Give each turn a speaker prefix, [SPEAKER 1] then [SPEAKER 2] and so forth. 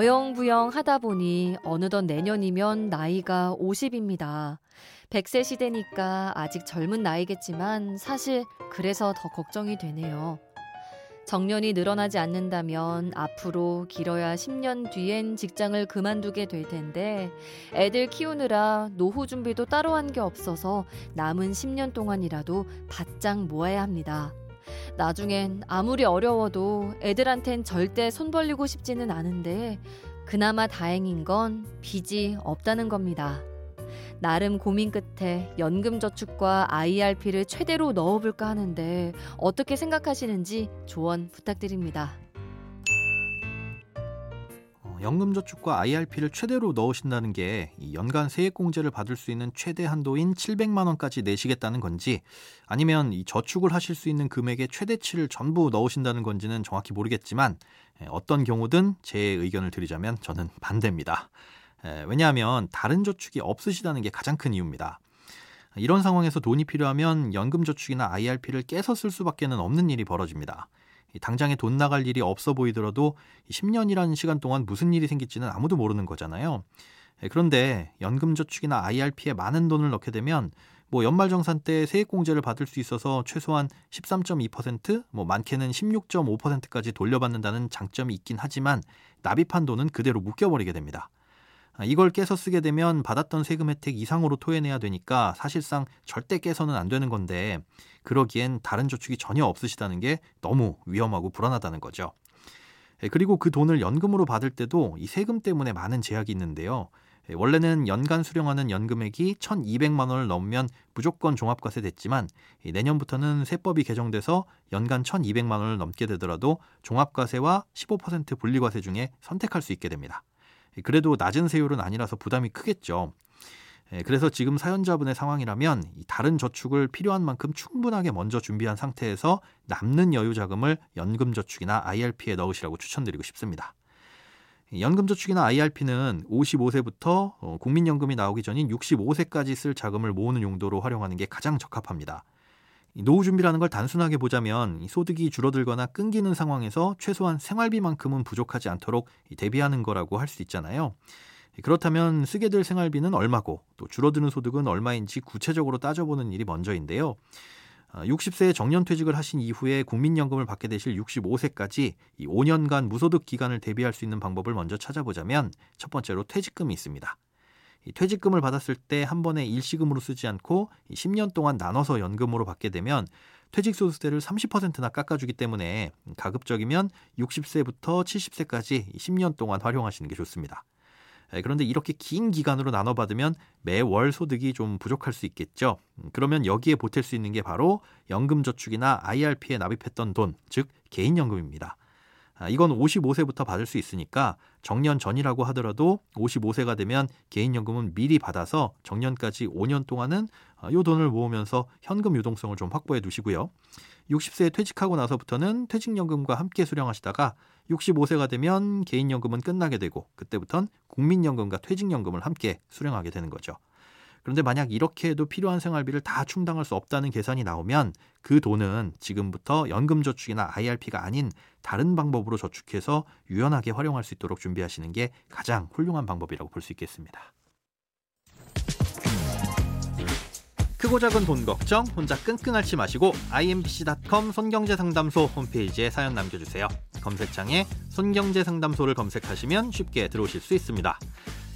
[SPEAKER 1] 어영부영 하다 보니 어느덧 내년이면 나이가 50입니다. 100세 시대니까 아직 젊은 나이겠지만 사실 그래서 더 걱정이 되네요. 정년이 늘어나지 않는다면 앞으로 길어야 10년 뒤엔 직장을 그만두게 될 텐데 애들 키우느라 노후 준비도 따로 한 게 없어서 남은 10년 동안이라도 바짝 모아야 합니다. 나중엔 아무리 어려워도 애들한텐 절대 손 벌리고 싶지는 않은데 그나마 다행인 건 빚이 없다는 겁니다. 나름 고민 끝에 연금저축과 IRP를 최대로 넣어볼까 하는데 어떻게 생각하시는지 조언 부탁드립니다.
[SPEAKER 2] 어, 연금저축과 IRP를 최대로 넣으신다는 게 연간 세액공제를 받을 수 있는 최대 한도인 700만 원까지 내시겠다는 건지 아니면 이 저축을 하실 수 있는 금액의 최대치를 전부 넣으신다는 건지는 정확히 모르겠지만 예, 어떤 경우든 제 의견을 드리자면 저는 반대입니다. 왜냐하면 다른 저축이 없으시다는 게 가장 큰 이유입니다. 이런 상황에서 돈이 필요하면 연금저축이나 IRP를 깨서 쓸 수밖에 는 없는 일이 벌어집니다. 당장에 돈 나갈 일이 없어 보이더라도 10년이라는 시간 동안 무슨 일이 생길지는 아무도 모르는 거잖아요. 그런데 연금저축이나 IRP에 많은 돈을 넣게 되면 뭐 연말정산 때 세액공제를 받을 수 있어서 최소한 13.2%, 뭐 많게는 16.5%까지 돌려받는다는 장점이 있긴 하지만 납입한 돈은 그대로 묶여버리게 됩니다. 아, 이걸 깨서 쓰게 되면 받았던 세금 혜택 이상으로 토해내야 되니까 사실상 절대 깨서는 안 되는 건데 그러기엔 다른 저축이 전혀 없으시다는 게 너무 위험하고 불안하다는 거죠. 예, 그리고 그 돈을 연금으로 받을 때도 이 세금 때문에 많은 제약이 있는데요. 예, 원래는 연간 수령하는 연금액이 1,200만 원을 넘으면 무조건 종합과세 됐지만 내년부터는 세법이 개정돼서 연간 1,200만 원을 넘게 되더라도 종합과세와 15% 분리과세 중에 선택할 수 있게 됩니다. 그래도 낮은 세율은 아니라서 부담이 크겠죠. 예, 그래서 지금 사연자분의 상황이라면 다른 저축을 필요한 만큼 충분하게 먼저 준비한 상태에서 남는 여유 자금을 연금저축이나 IRP에 넣으시라고 추천드리고 싶습니다. 연금저축이나 IRP는 55세부터 어, 국민연금이 나오기 전인 65세까지 쓸 자금을 모으는 용도로 활용하는 게 가장 적합합니다. 노후 준비라는 걸 단순하게 보자면 소득이 줄어들거나 끊기는 상황에서 최소한 생활비만큼은 부족하지 않도록 대비하는 거라고 할 수 있잖아요. 그렇다면 쓰게 될 생활비는 얼마고 또 줄어드는 소득은 얼마인지 구체적으로 따져보는 일이 먼저인데요. 60세에 아, 정년 퇴직을 하신 이후에 국민연금을 받게 되실 65세까지 이 5년간 무소득 기간을 대비할 수 있는 방법을 먼저 찾아보자면 첫 번째로 퇴직금이 있습니다. 퇴직금을 받았을 때 한 번에 일시금으로 쓰지 않고 10년 동안 나눠서 연금으로 받게 되면 퇴직소득세를 30%나 깎아주기 때문에 가급적이면 60세부터 70세까지 10년 동안 활용하시는 게 좋습니다. 그런데 이렇게 긴 기간으로 나눠 받으면 매월 소득이 좀 부족할 수 있겠죠. 그러면 여기에 보탤 수 있는 게 바로 연금저축이나 IRP에 납입했던 돈, 즉 개인연금입니다. 아, 이건 55세부터 받을 수 있으니까 정년 전이라고 하더라도 55세가 되면 개인연금은 미리 받아서 정년까지 5년 동안은 이 아, 돈을 모으면서 현금 유동성을 좀 확보해 두시고요. 60세에 퇴직하고 나서부터는 퇴직연금과 함께 수령하시다가 65세가 되면 개인연금은 끝나게 되고 그때부터는 국민연금과 퇴직연금을 함께 수령하게 되는 거죠. 그런데 만약 이렇게 해도 필요한 생활비를 다 충당할 수 없다는 계산이 나오면 그 돈은 지금부터 연금저축이나 IRP가 아닌 다른 방법으로 저축해서 유연하게 활용할 수 있도록 준비하시는 게 가장 훌륭한 방법이라고 볼 수 있겠습니다. 크고 작은 돈 걱정 혼자 끙끙 앓지 마시고 imbc.com 손경제상담소 홈페이지에 사연 남겨주세요. 검색창에 손경제상담소를 검색하시면 쉽게 들어오실 수 있습니다.